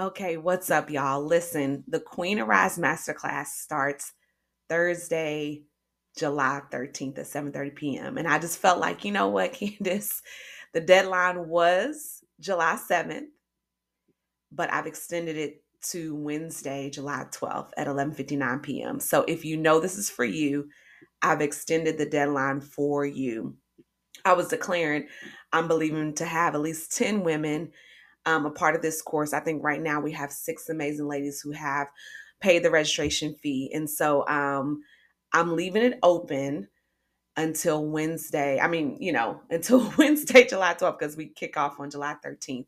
Okay, what's up, y'all? Listen, the Queen Arise Masterclass starts Thursday, July 13th at 7:30 p.m. And I just felt like, you know what, Candice, the deadline was July 7th, but I've extended it to Wednesday, July 12th at 11:59 p.m. So if you know this is for you, I've extended the deadline for you. I was declaring I'm believing to have at least 10 women um, a part of this course. I think right now we have six amazing ladies who have paid the registration fee. And so um, I'm leaving it open until Wednesday. I mean, you know, until Wednesday, July 12th, because we kick off on July 13th.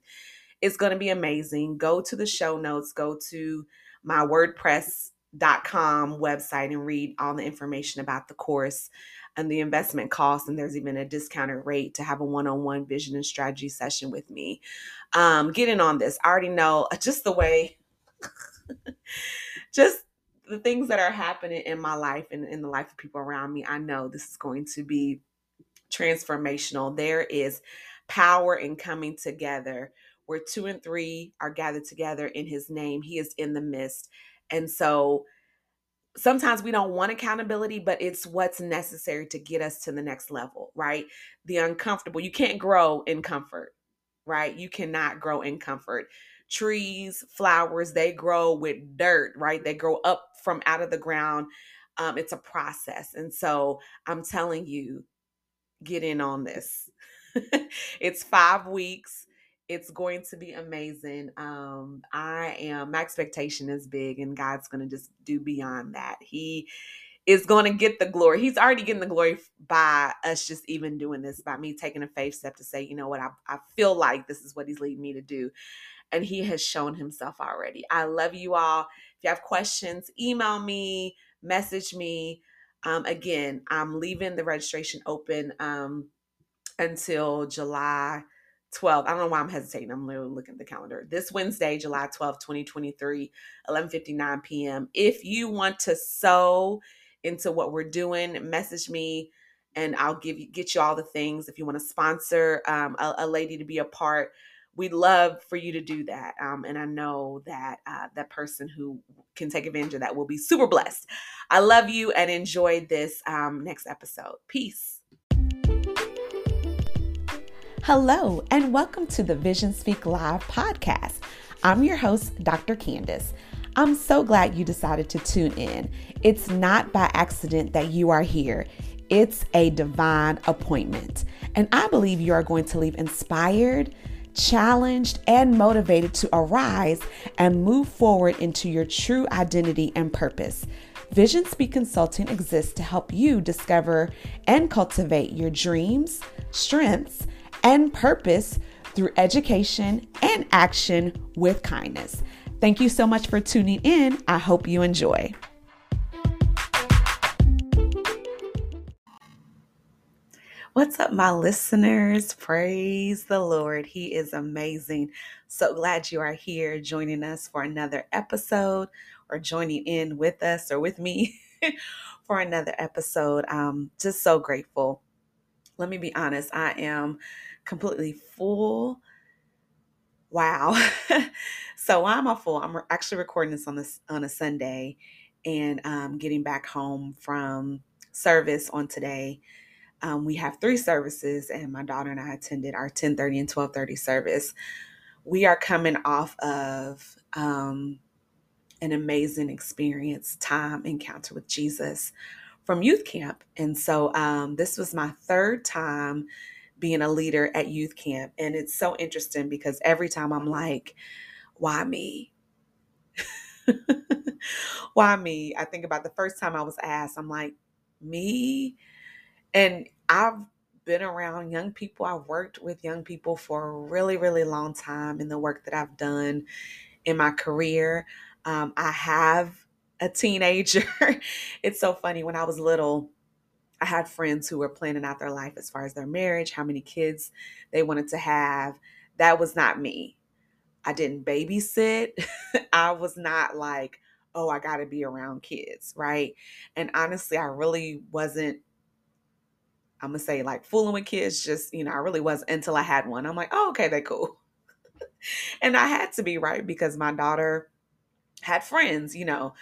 It's going to be amazing. Go to the show notes, go to my WordPress.com website and read all the information about the course and the investment cost. And there's even a discounted rate to have a one on one vision and strategy session with me. Um, get in on this. I already know uh, just the way, just the things that are happening in my life and in the life of people around me. I know this is going to be transformational. There is power in coming together where two and three are gathered together in his name. He is in the midst. And so, sometimes we don't want accountability, but it's what's necessary to get us to the next level, right? The uncomfortable. You can't grow in comfort, right? You cannot grow in comfort. Trees, flowers, they grow with dirt, right? They grow up from out of the ground. Um, it's a process. And so I'm telling you, get in on this. it's five weeks it's going to be amazing. Um, I am, my expectation is big, and God's going to just do beyond that. He is going to get the glory. He's already getting the glory by us just even doing this, by me taking a faith step to say, you know what, I, I feel like this is what He's leading me to do. And He has shown Himself already. I love you all. If you have questions, email me, message me. Um, again, I'm leaving the registration open um, until July 12th. I don't know why I'm hesitating. I'm literally looking at the calendar. This Wednesday, July 12th, 2023, 11:59 p.m. If you want to sow into what we're doing, message me and I'll give you get you all the things. If you want to sponsor um, a, a, lady to be a part, we'd love for you to do that. Um, and I know that uh, that person who can take advantage of that will be super blessed. I love you and enjoy this um, next episode. Peace. Hello, and welcome to the Vision Speak Live podcast. I'm your host, Dr. Candice. I'm so glad you decided to tune in. It's not by accident that you are here. It's a divine appointment. And I believe you are going to leave inspired, challenged, and motivated to arise and move forward into your true identity and purpose. Vision Speak Consulting exists to help you discover and cultivate your dreams, strengths, and purpose through education and action with kindness. Thank you so much for tuning in. I hope you enjoy. What's up, my listeners? Praise the Lord. He is amazing. So glad you are here joining us for another episode or joining in with us or with me for another episode. I'm just so grateful. Let me be honest, I am completely full. Wow. so I'm a full. I'm actually recording this on this on a Sunday and um, getting back home from service on today. Um, we have three services, and my daughter and I attended our 10:30 and 12:30 service. We are coming off of um, an amazing experience, time encounter with Jesus from youth camp, and so um, this was my third time being a leader at youth camp. And it's so interesting because every time I'm like, why me? why me? I think about the first time I was asked, I'm like, me? And I've been around young people. I've worked with young people for a really, really long time in the work that I've done in my career. Um, I have a teenager. it's so funny. When I was little, I had friends who were planning out their life as far as their marriage, how many kids they wanted to have. That was not me. I didn't babysit. I was not like, oh, I got to be around kids, right? And honestly, I really wasn't, I'm going to say like fooling with kids, just, you know, I really wasn't until I had one. I'm like, oh, okay, they cool. and I had to be right because my daughter had friends, you know.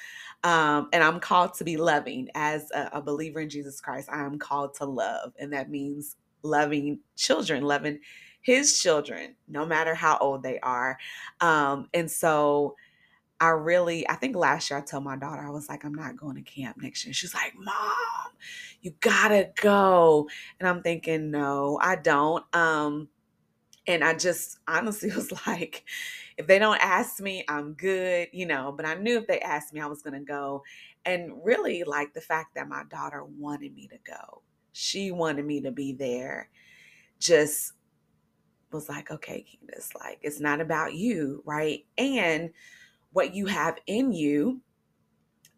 Um, and I'm called to be loving as a, a believer in Jesus Christ. I am called to love, and that means loving children, loving his children, no matter how old they are. Um, and so I really, I think last year I told my daughter, I was like, I'm not going to camp next year. She's like, Mom, you gotta go. And I'm thinking, no, I don't. Um, and I just honestly was like, if they don't ask me, I'm good, you know. But I knew if they asked me, I was gonna go. And really, like the fact that my daughter wanted me to go, she wanted me to be there, just was like, okay, Candice, like it's not about you, right? And what you have in you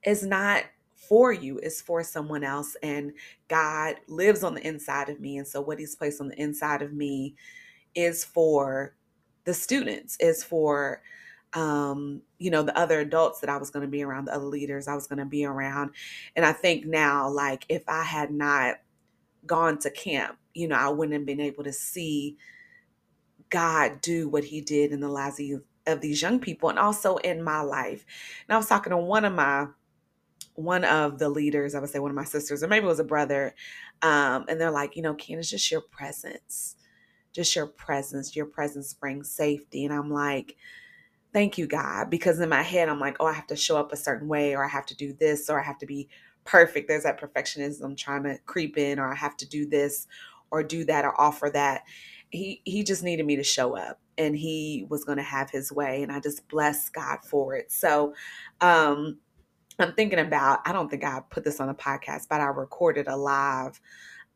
is not for you, it's for someone else. And God lives on the inside of me. And so what He's placed on the inside of me is for the students, is for um, you know, the other adults that I was going to be around, the other leaders I was going to be around. And I think now, like, if I had not gone to camp, you know, I wouldn't have been able to see God do what He did in the lives of these young people and also in my life. And I was talking to one of my one of the leaders, I would say one of my sisters, or maybe it was a brother, um, and they're like, you know, Ken, it's just your presence just your presence. Your presence brings safety. And I'm like, thank you, God. Because in my head, I'm like, oh, I have to show up a certain way, or I have to do this, or I have to be perfect. There's that perfectionism trying to creep in, or I have to do this or do that or offer that. He he just needed me to show up and he was going to have his way and I just bless God for it. So um I'm thinking about I don't think I put this on the podcast, but I recorded a live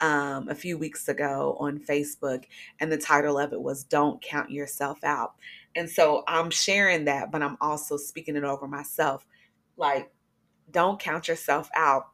um, a few weeks ago on Facebook, and the title of it was Don't Count Yourself Out. And so I'm sharing that, but I'm also speaking it over myself. Like, don't count yourself out.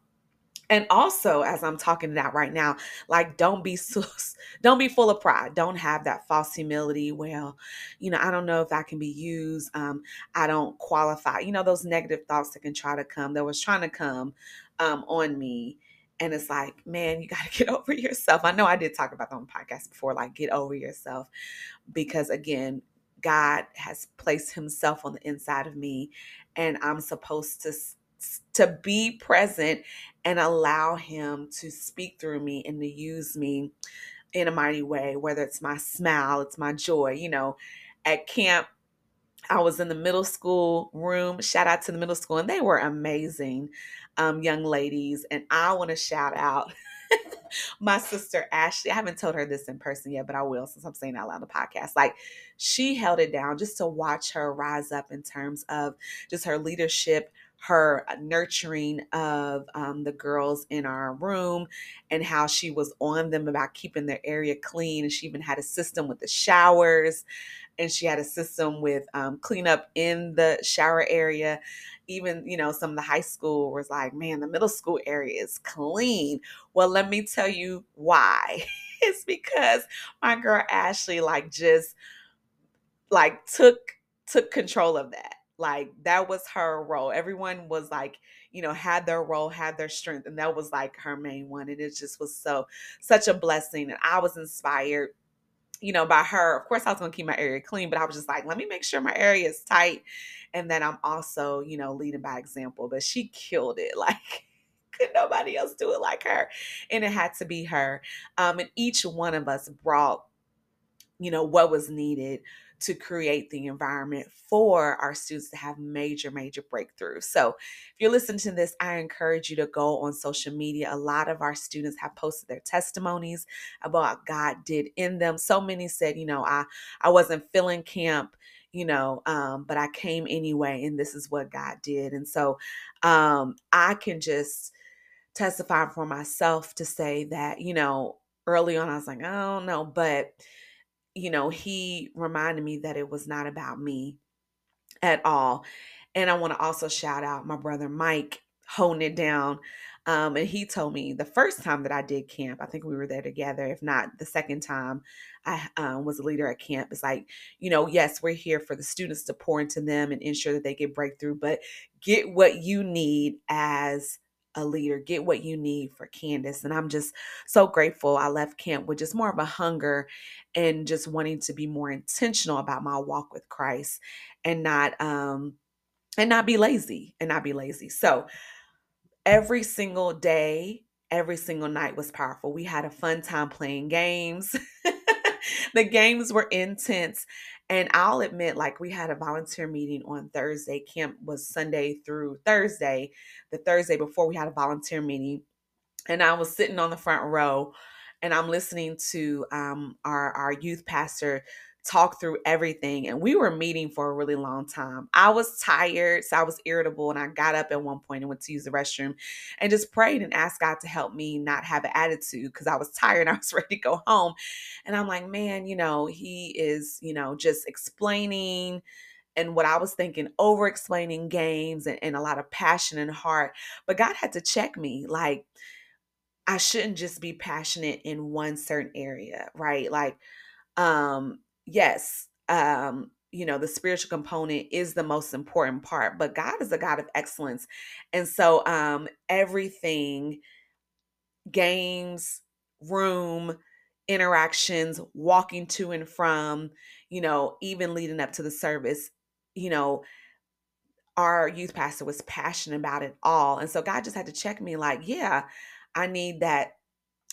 And also, as I'm talking that right now, like don't be so, don't be full of pride. Don't have that false humility. Well, you know, I don't know if I can be used. Um, I don't qualify. You know, those negative thoughts that can try to come, that was trying to come um, on me and it's like, man, you got to get over yourself. I know I did talk about that on the podcast before, like, get over yourself. Because again, God has placed himself on the inside of me, and I'm supposed to to be present and allow him to speak through me and to use me in a mighty way whether it's my smile it's my joy you know at camp I was in the middle school room. Shout out to the middle school, and they were amazing um, young ladies. And I want to shout out my sister Ashley. I haven't told her this in person yet, but I will since I'm saying out loud on the podcast. Like she held it down just to watch her rise up in terms of just her leadership, her nurturing of um, the girls in our room and how she was on them about keeping their area clean. And she even had a system with the showers and she had a system with um, cleanup in the shower area. Even, you know, some of the high school was like, man, the middle school area is clean. Well, let me tell you why. it's because my girl Ashley, like, just like took took control of that like that was her role. Everyone was like you know had their role had their strength and that was like her main one and it just was so such a blessing and i was inspired you know by her. Of course i was going to keep my area clean but i was just like let me make sure my area is tight and then i'm also you know leading by example but she killed it like could nobody else do it like her and it had to be her. Um and each one of us brought you know what was needed to create the environment for our students to have major, major breakthroughs. So, if you're listening to this, I encourage you to go on social media. A lot of our students have posted their testimonies about God did in them. So many said, you know, I I wasn't feeling camp you know um, but i came anyway and this is what god did and so um, i can just testify for myself to say that you know early on i was like i don't know but you know, he reminded me that it was not about me at all. And I want to also shout out my brother Mike holding it down. Um, and he told me the first time that I did camp, I think we were there together. If not the second time I um, was a leader at camp, it's like, you know, yes, we're here for the students to pour into them and ensure that they get breakthrough, but get what you need as a leader, get what you need for Candice. And I'm just so grateful I left camp with just more of a hunger and just wanting to be more intentional about my walk with Christ and not um and not be lazy and not be lazy. So every single day, every single night was powerful. We had a fun time playing games. the games were intense. And I'll admit, like, we had a volunteer meeting on Thursday. Camp was Sunday through Thursday. The Thursday before, we had a volunteer meeting. And I was sitting on the front row and I'm listening to um, our, our youth pastor talk through everything. And we were meeting for a really long time. I was tired, so I was irritable. And I got up at one point and went to use the restroom and just prayed and asked God to help me not have an attitude because I was tired. and I was ready to go home. And I'm like, man, you know, he is, you know, just explaining and what I was thinking, over explaining games and, and a lot of passion and heart. But God had to check me. Like, I shouldn't just be passionate in one certain area, right? Like, um, yes, um, you know, the spiritual component is the most important part, but God is a God of excellence. And so um everything games, room, interactions, walking to and from, you know, even leading up to the service, you know, our youth pastor was passionate about it all. And so God just had to check me like, yeah, I need that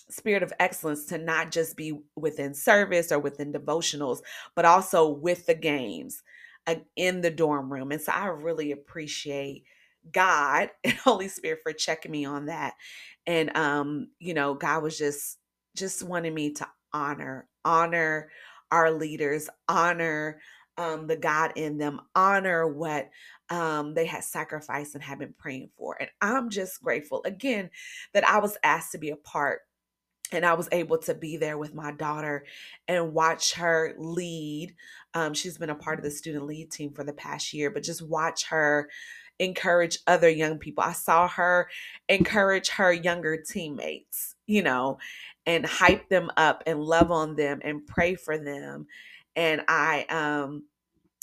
spirit of excellence to not just be within service or within devotionals, but also with the games uh, in the dorm room. And so I really appreciate God and Holy Spirit for checking me on that. And um, you know, God was just just wanting me to honor, honor our leaders, honor um, the God in them, honor what um, they had sacrificed and have been praying for. And I'm just grateful again that I was asked to be a part and I was able to be there with my daughter and watch her lead. Um, she's been a part of the student lead team for the past year, but just watch her encourage other young people. I saw her encourage her younger teammates, you know, and hype them up and love on them and pray for them. And I um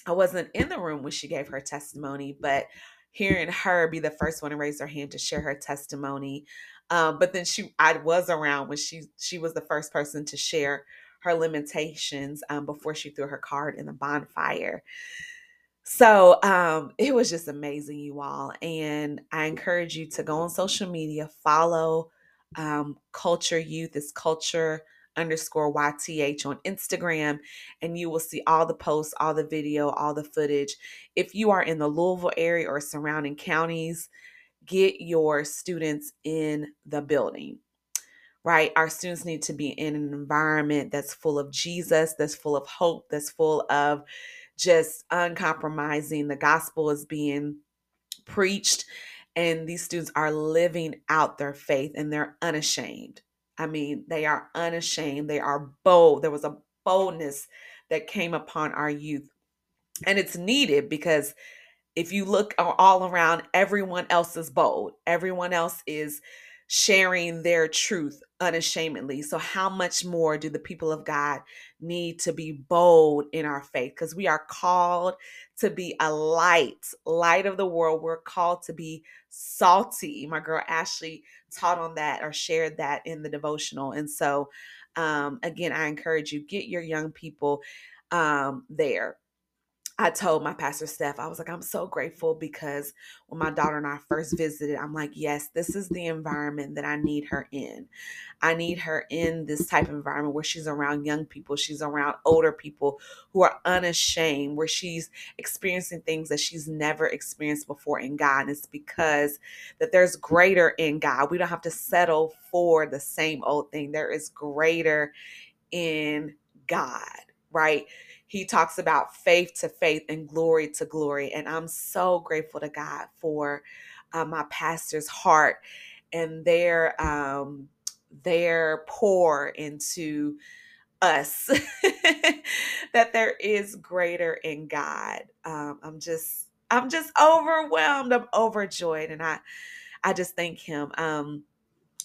I wasn't in the room when she gave her testimony, but hearing her be the first one to raise her hand to share her testimony um, but then she, I was around when she she was the first person to share her limitations um, before she threw her card in the bonfire. So um, it was just amazing, you all. And I encourage you to go on social media, follow um, Culture Youth, is culture underscore YTH on Instagram, and you will see all the posts, all the video, all the footage. If you are in the Louisville area or surrounding counties, get your students in the building right? Our students need to be in an environment that's full of Jesus, that's full of hope, that's full of just uncompromising. The gospel is being preached, and these students are living out their faith and they're unashamed. I mean, they are unashamed, they are bold. There was a boldness that came upon our youth, and it's needed because if you look all around, everyone else is bold. Everyone else is sharing their truth unashamedly. So, how much more do the people of God need to be bold in our faith? Because we are called to be a light, light of the world. We're called to be salty. My girl Ashley taught on that or shared that in the devotional. And so, um, again, I encourage you get your young people um, there I told my pastor Steph, I was like, I'm so grateful because when my daughter and I first visited, I'm like, yes, this is the environment that I need her in. I need her in this type of environment where she's around young people, she's around older people who are unashamed, where she's experiencing things that she's never experienced before in God. And it's because that there's greater in God. We don't have to settle for the same old thing. There is greater in God, right? He talks about faith to faith and glory to glory. And I'm so grateful to God for uh, my pastor's heart and their um, their pour into us that there is greater in God. Um, I'm just I'm just overwhelmed. I'm overjoyed, and I I just thank Him. Um,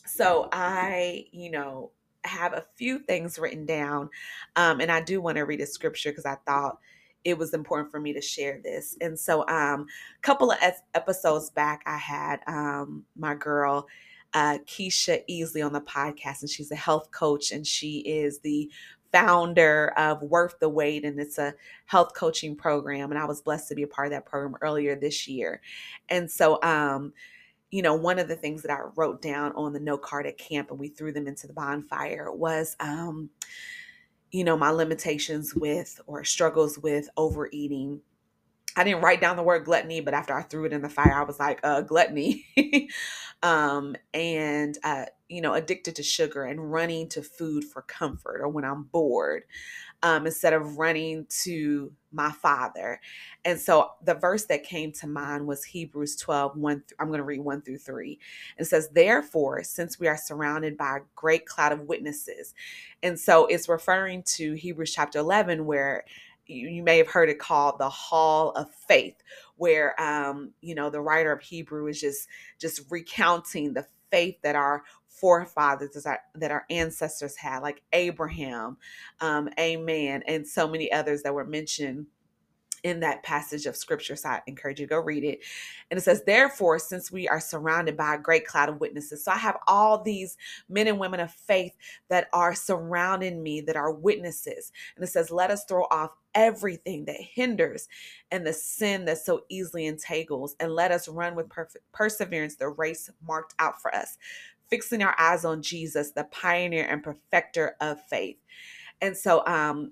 so I, you know, have a few things written down. Um, and I do want to read a scripture because I thought it was important for me to share this. And so, um, a couple of episodes back, I had um, my girl uh, Keisha Easley on the podcast, and she's a health coach, and she is the founder of Worth the Wait, and it's a health coaching program. And I was blessed to be a part of that program earlier this year. And so, um, you know, one of the things that I wrote down on the note card at camp, and we threw them into the bonfire, was, um, you know, my limitations with or struggles with overeating. I didn't write down the word gluttony, but after I threw it in the fire, I was like, uh, gluttony. um, and, uh, you know, addicted to sugar and running to food for comfort or when I'm bored um, instead of running to my father. And so the verse that came to mind was Hebrews 12, 1 th- I'm going to read 1 through 3. It says, Therefore, since we are surrounded by a great cloud of witnesses. And so it's referring to Hebrews chapter 11, where you, may have heard it called the hall of faith where um you know the writer of hebrew is just just recounting the faith that our forefathers that our ancestors had like abraham um amen and so many others that were mentioned in that passage of scripture. So I encourage you to go read it. And it says, Therefore, since we are surrounded by a great cloud of witnesses, so I have all these men and women of faith that are surrounding me, that are witnesses. And it says, Let us throw off everything that hinders and the sin that so easily entangles, and let us run with perfect perseverance the race marked out for us, fixing our eyes on Jesus, the pioneer and perfecter of faith. And so um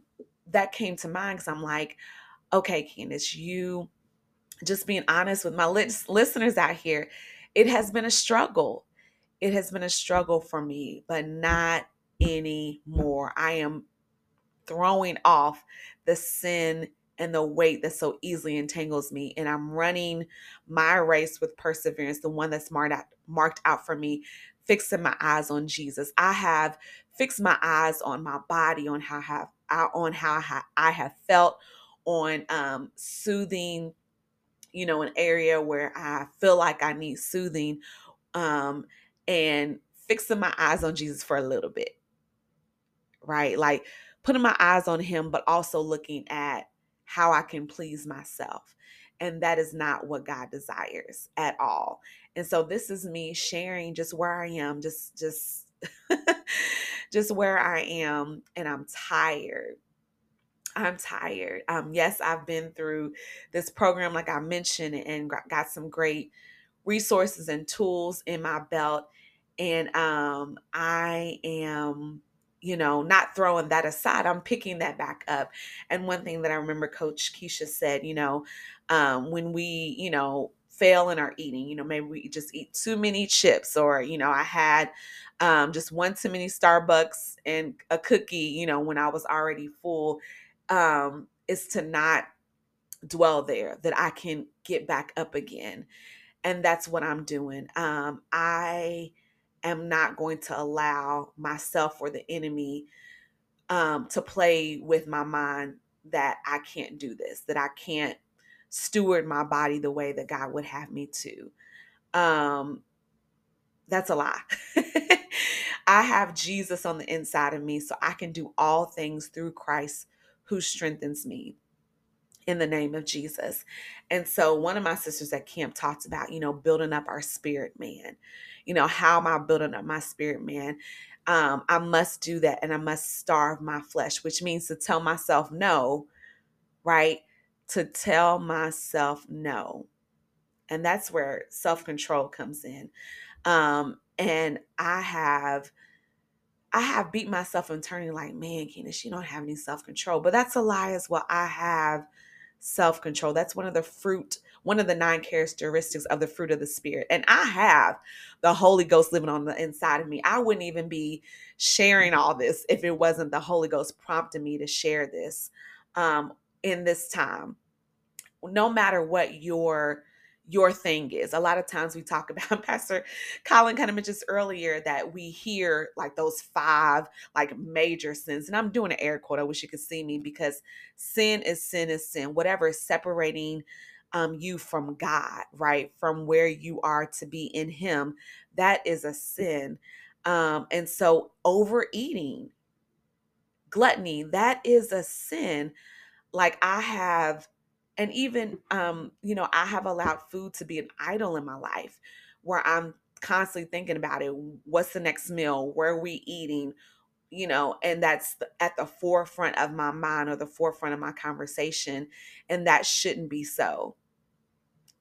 that came to mind because I'm like, okay, Candice, you just being honest with my listeners out here, it has been a struggle. It has been a struggle for me, but not anymore. I am throwing off the sin and the weight that so easily entangles me. And I'm running my race with perseverance, the one that's marked out, marked out for me, fixing my eyes on Jesus. I have fixed my eyes on my body, on how I have on how I have felt, on um, soothing, you know, an area where I feel like I need soothing, um, and fixing my eyes on Jesus for a little bit, right? Like putting my eyes on Him, but also looking at how I can please myself. And that is not what God desires at all. And so this is me sharing just where I am, just, just, just where I am, and I'm tired I'm tired. Um, yes, I've been through this program, like I mentioned, and got some great resources and tools in my belt. And um, I am, you know, not throwing that aside. I'm picking that back up. And one thing that I remember Coach Keisha said, you know, um, when we, you know, fail in our eating, you know, maybe we just eat too many chips, or, you know, I had um, just one too many Starbucks and a cookie, you know, when I was already full um, is to not dwell there, that I can get back up again. And that's what I'm doing. Um, I am not going to allow myself or the enemy um, to play with my mind that I can't do this, that I can't steward my body the way that God would have me to. Um, that's a lie. I have Jesus on the inside of me, so I can do all things through Christ who strengthens me in the name of Jesus. And so one of my sisters at camp talked about, you know, building up our spirit man. You know, how am I building up my spirit man? Um, I must do that and I must starve my flesh, which means to tell myself no, right? To tell myself no. And that's where self control comes in. Um, and I have I have beat myself internally like, man, Candice, you don't have any self control. But that's a lie as well. I have self control. That's one of the fruit, one of the nine characteristics of the fruit of the Spirit. And I have the Holy Ghost living on the inside of me. I wouldn't even be sharing all this if it wasn't the Holy Ghost prompting me to share this um, in this time. No matter what your your thing is. A lot of times we talk about Pastor Colin kind of mentioned earlier that we hear like those five like major sins. And I'm doing an air quote. I wish you could see me because sin is sin is sin. Whatever is separating um you from God, right? From where you are to be in him, that is a sin. Um and so overeating, gluttony, that is a sin. Like I have and even um you know I have allowed food to be an idol in my life where I'm constantly thinking about it. What's the next meal? Where are we eating you know and that's at the forefront of my mind or the forefront of my conversation and that shouldn't be so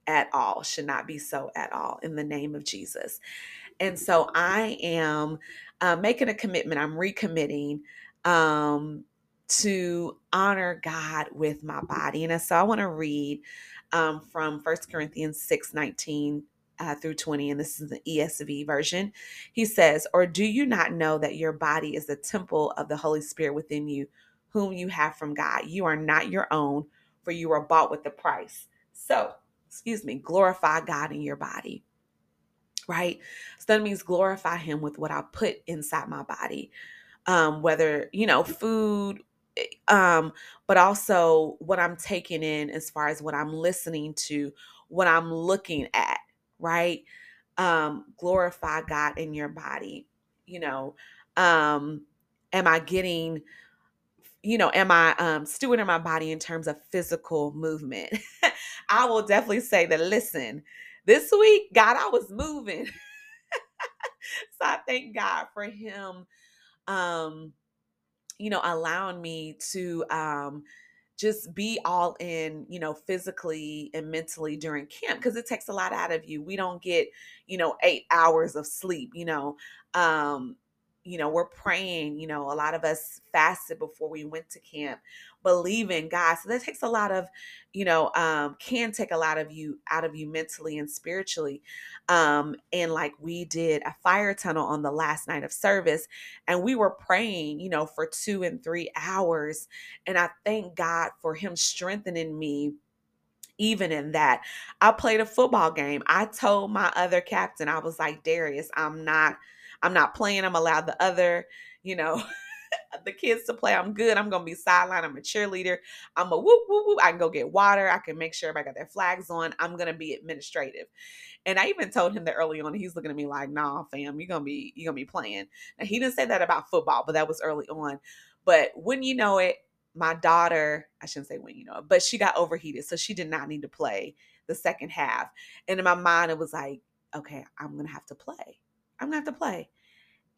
at all should not be so at all in the name of Jesus and so I am uh, making a commitment I'm recommitting um to honor God with my body. And so I want to read um, from First Corinthians 6 19 uh, through 20, and this is the ESV version. He says, Or do you not know that your body is the temple of the Holy Spirit within you, whom you have from God? You are not your own, for you are bought with the price. So, excuse me, glorify God in your body right? So that means glorify him with what I put inside my body. Um, whether, you know, food, um, but also what I'm taking in as far as what I'm listening to, what I'm looking at, right? Um, glorify God in your body. You know, um, am I getting, you know, am I um stewarding my body in terms of physical movement? I will definitely say that listen, this week, God, I was moving. so I thank God for him um you know, allowing me to um, just be all in, you know, physically and mentally during camp because it takes a lot out of you. We don't get, you know, eight hours of sleep, you know. Um, you know, we're praying, you know, a lot of us fasted before we went to camp, believing God. So that takes a lot of, you know, um, can take a lot of you out of you mentally and spiritually. Um, and like we did a fire tunnel on the last night of service, and we were praying, you know, for two and three hours. And I thank God for Him strengthening me even in that. I played a football game. I told my other captain, I was like, Darius, I'm not I'm not playing. I'm allowed the other, you know, the kids to play. I'm good. I'm gonna be sideline. I'm a cheerleader. I'm a whoop whoop whoop. I can go get water. I can make sure everybody got their flags on. I'm gonna be administrative. And I even told him that early on. He's looking at me like, "Nah, fam, you're gonna be you're gonna be playing." Now he didn't say that about football, but that was early on. But when you know it, my daughter, I shouldn't say when you know it, but she got overheated, so she did not need to play the second half. And in my mind, it was like, okay, I'm gonna have to play. I'm gonna have to play.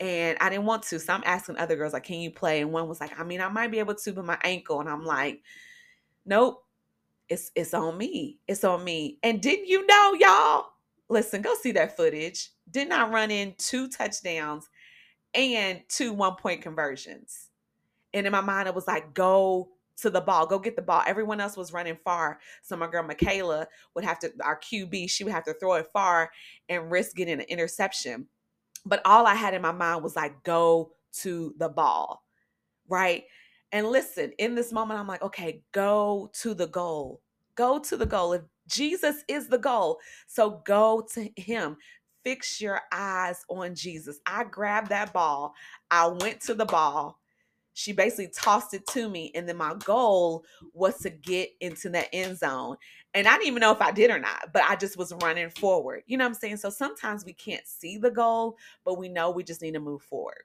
And I didn't want to. So I'm asking other girls, like, can you play? And one was like, I mean, I might be able to, but my ankle. And I'm like, nope. It's it's on me. It's on me. And didn't you know, y'all? Listen, go see that footage. Did not I run in two touchdowns and two one-point conversions. And in my mind, it was like, go to the ball, go get the ball. Everyone else was running far. So my girl Michaela would have to, our QB, she would have to throw it far and risk getting an interception. But all I had in my mind was like, go to the ball, right? And listen, in this moment, I'm like, okay, go to the goal. Go to the goal. If Jesus is the goal, so go to Him. Fix your eyes on Jesus. I grabbed that ball. I went to the ball. She basically tossed it to me. And then my goal was to get into that end zone. And I didn't even know if I did or not, but I just was running forward. You know what I'm saying? So sometimes we can't see the goal, but we know we just need to move forward.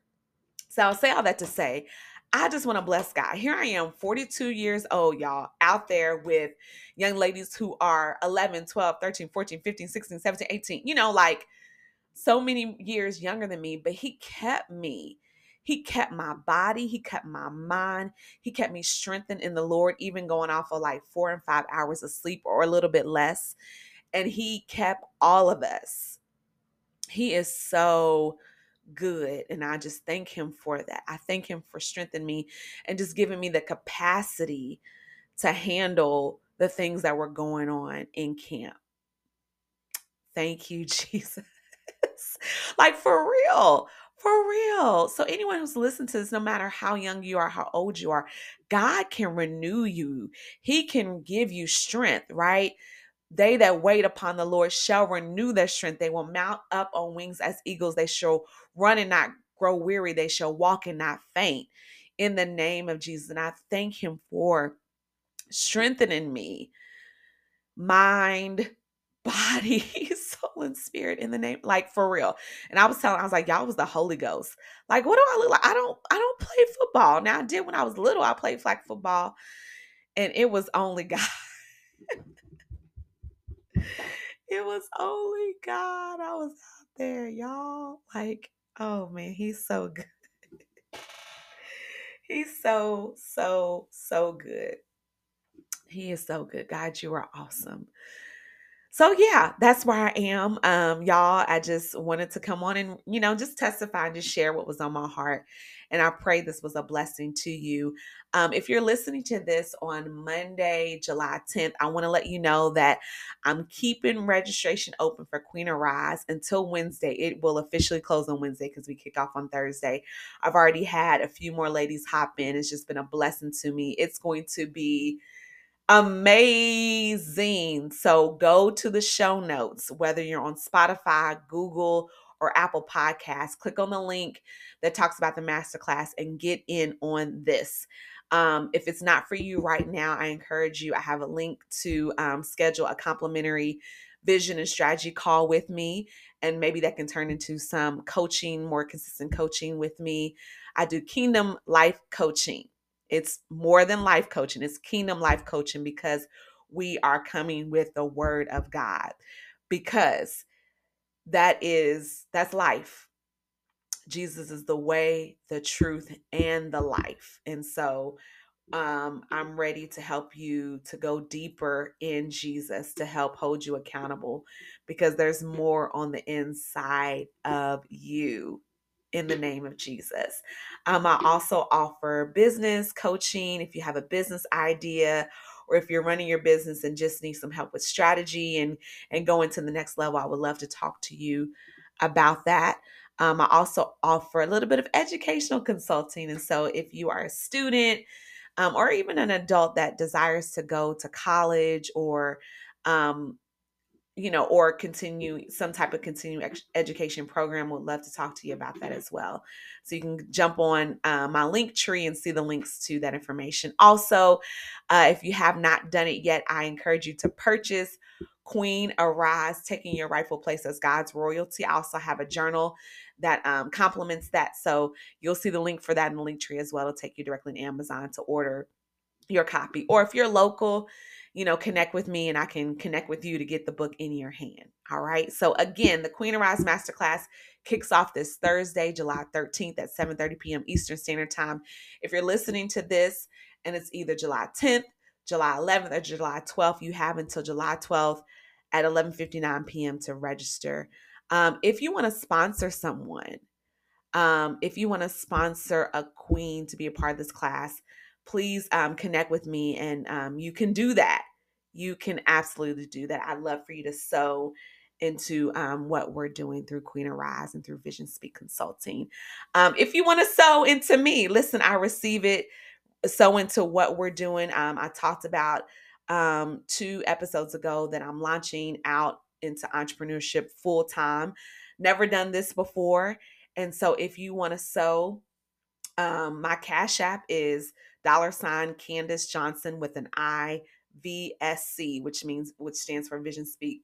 So I'll say all that to say, I just want to bless God. Here I am, 42 years old, y'all, out there with young ladies who are 11, 12, 13, 14, 15, 16, 17, 18, you know, like so many years younger than me, but He kept me he kept my body, He kept my mind, He kept me strengthened in the Lord, even going off of like four and five hours of sleep or a little bit less. And He kept all of us. He is so good. And I just thank Him for that. I thank Him for strengthening me and just giving me the capacity to handle the things that were going on in camp. Thank you, Jesus. like for real. For real. So, anyone who's listened to this, no matter how young you are, how old you are, God can renew you. He can give you strength, right? They that wait upon the Lord shall renew their strength. They will mount up on wings as eagles. They shall run and not grow weary. They shall walk and not faint in the name of Jesus. And I thank Him for strengthening me, mind, body, spirit in the name, like for real. And I was telling, I was like, y'all was the Holy Ghost. Like, what do I look like? I don't, I don't play football. Now I did when I was little. I played flag football, And it was only God. it was only God. I was out there, y'all. Like, oh man, he's so good. he's so, so, so good. He is so good. God, you are awesome so yeah that's where i am um y'all i just wanted to come on and you know just testify and just share what was on my heart and i pray this was a blessing to you. Um, if you're listening to this on monday july 10th i want to let you know that i'm keeping registration open for queen arise until wednesday. It will officially close on wednesday because we kick off on thursday. I've already had a few more ladies hop in. It's just been a blessing to me. It's going to be amazing. So go to the show notes, whether you're on Spotify, Google, or Apple Podcasts. Click on the link that talks about the masterclass and get in on this. Um, if it's not for you right now, I encourage you. I have a link to um, schedule a complimentary vision and strategy call with me, and maybe that can turn into some coaching, more consistent coaching with me. I do kingdom life coaching. It's more than life coaching, it's kingdom life coaching because we are coming with the word of God. Because that is that's life. Jesus is the way, the truth, and the life. And so um, I'm ready to help you to go deeper in Jesus to help hold you accountable because there's more on the inside of you in the name of Jesus. Um, I also offer business coaching if you have a business idea or if you're running your business and just need some help with strategy and and going to the next level. I would love to talk to you about that. Um, I also offer a little bit of educational consulting, and so if you are a student um, or even an adult that desires to go to college or um, you know, or continue some type of continuing education program, would love to talk to you about that as well. So you can jump on uh, my link tree and see the links to that information. Also, uh, if you have not done it yet, I encourage you to purchase Queen Arise, taking your rightful place as God's royalty. I also have a journal that um, complements that. So you'll see the link for that in the link tree as well. to take you directly to Amazon to order your copy. Or if you're local, you know, connect with me and I can connect with you to get the book in your hand. All right. So again, the Queen Arise Masterclass kicks off this Thursday, July 13th at 7:30 p.m. Eastern Standard Time. If you're listening to this and it's either July 10th, July 11th, or July 12th, you have until July 12th at 11:59 p.m. to register. Um, if you want to sponsor someone, um, if you want to sponsor a queen to be a part of this class, please um, connect with me and um, you can do that. You can absolutely do that. I'd love for you to sow into um, what we're doing through Queen Arise and through Vision Speak Consulting. Um, if you want to sow into me, listen, I receive it. Sow into what we're doing. Um, I talked about um, two episodes ago that I'm launching out into entrepreneurship full time. Never done this before. And so if you want to sow, um, my Cash App is dollar sign Candice Johnson with an I V S C, which means which stands for Vision Speak.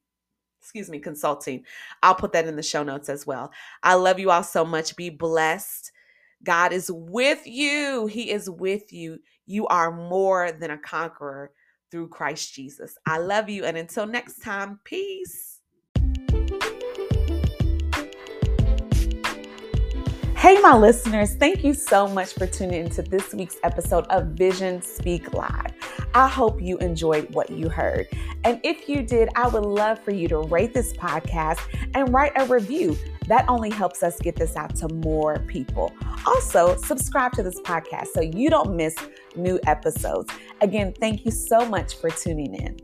Excuse me, consulting. I'll put that in the show notes as well. I love you all so much. Be blessed. God is with you. He is with you. You are more than a conqueror through Christ Jesus. I love you. And until next time, peace. Hey, my listeners, thank you so much for tuning into this week's episode of Vision Speak Live. I hope you enjoyed what you heard. And if you did, I would love for you to rate this podcast and write a review. That only helps us get this out to more people. Also, subscribe to this podcast so you don't miss new episodes. Again, thank you so much for tuning in.